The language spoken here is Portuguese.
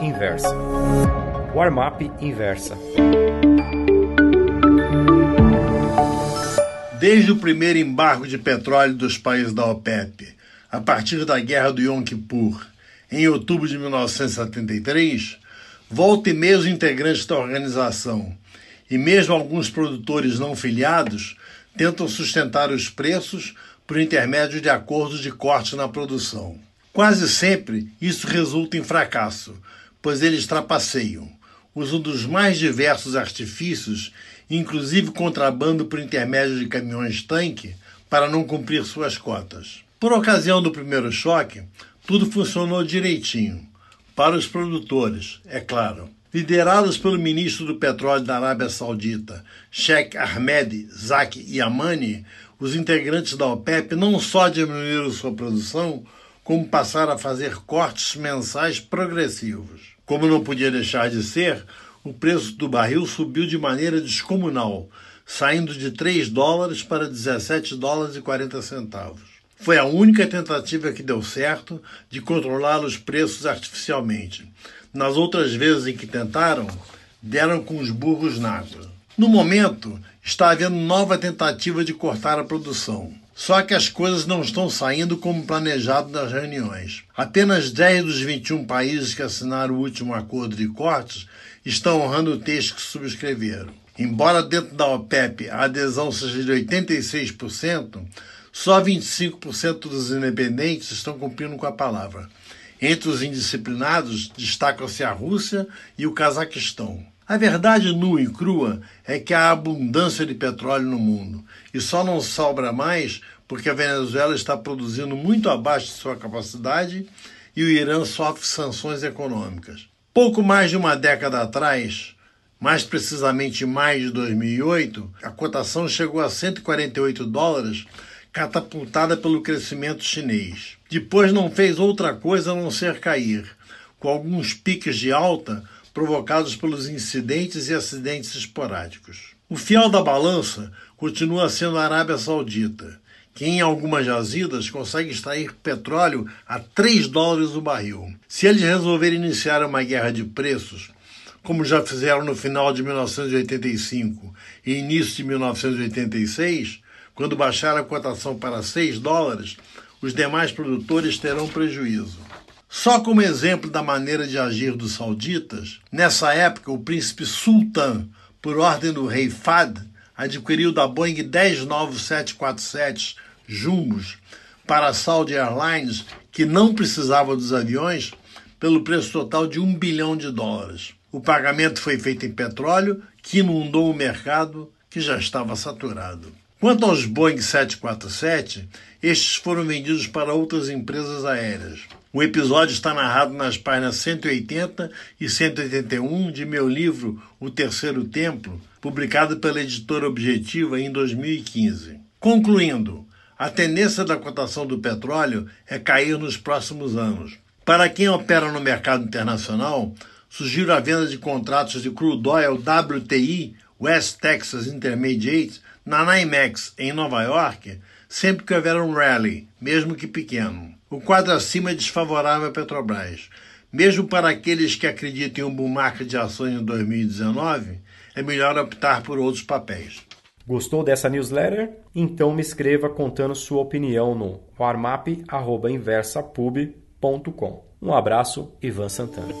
Inversa. Warm-up Inversa. Desde o primeiro embargo de petróleo dos países da OPEP, a partir da Guerra do Yom Kippur, em outubro de 1973, volta e meia os integrantes da organização, e mesmo alguns produtores não filiados, tentam sustentar os preços por intermédio de acordos de corte na produção. Quase sempre isso resulta em fracasso, pois eles trapaceiam, usam dos mais diversos artifícios, inclusive contrabando por intermédio de caminhões-tanque, para não cumprir suas cotas. Por ocasião do primeiro choque, tudo funcionou direitinho. Para os produtores, é claro. Liderados pelo ministro do Petróleo da Arábia Saudita, Sheikh Ahmed Zaki Yamani, os integrantes da OPEP não só diminuíram sua produção, como passaram a fazer cortes mensais progressivos. Como não podia deixar de ser, o preço do barril subiu de maneira descomunal, saindo de 3 dólares para 17 dólares e 40 centavos. Foi a única tentativa que deu certo de controlar os preços artificialmente. Nas outras vezes em que tentaram, deram com os burros na água. No momento, está havendo nova tentativa de cortar a produção. Só que as coisas não estão saindo como planejado nas reuniões. Apenas 10 dos 21 países que assinaram o último acordo de cortes estão honrando o texto que subscreveram. Embora dentro da OPEP a adesão seja de 86%, só 25% dos independentes estão cumprindo com a palavra. Entre os indisciplinados destacam-se a Rússia e o Cazaquistão. A verdade nua e crua é que há abundância de petróleo no mundo e só não sobra mais porque a Venezuela está produzindo muito abaixo de sua capacidade e o Irã sofre sanções econômicas. Pouco mais de uma década atrás, mais precisamente em maio de 2008, a cotação chegou a 148 dólares, catapultada pelo crescimento chinês. Depois não fez outra coisa a não ser cair, com alguns piques de alta provocados pelos incidentes e acidentes esporádicos. O fiel da balança continua sendo a Arábia Saudita, que em algumas jazidas consegue extrair petróleo a 3 dólares o barril. Se eles resolverem iniciar uma guerra de preços, como já fizeram no final de 1985 e início de 1986, quando baixaram a cotação para 6 dólares, os demais produtores terão prejuízo. Só como exemplo da maneira de agir dos sauditas, nessa época o príncipe Sultan, por ordem do rei Fad, adquiriu da Boeing 10 novos 747 Jumbos para a Saudi Airlines, que não precisava dos aviões, pelo preço total de um bilhão de dólares. O pagamento foi feito em petróleo, que inundou o mercado, que já estava saturado. Quanto aos Boeing 747, estes foram vendidos para outras empresas aéreas. O episódio está narrado nas páginas 180 e 181 de meu livro O Terceiro Templo, publicado pela editora Objetiva em 2015. Concluindo, a tendência da cotação do petróleo é cair nos próximos anos. Para quem opera no mercado internacional, sugiro a venda de contratos de crude oil WTI, West Texas Intermediate, na NYMEX, em Nova York, sempre que houver um rally, mesmo que pequeno. O quadro acima é desfavorável à Petrobras. Mesmo para aqueles que acreditam em um bull market de ações em 2019, é melhor optar por outros papéis. Gostou dessa newsletter? Então me escreva contando sua opinião no warmap.inversapub.com. Um abraço, Ivan Santana.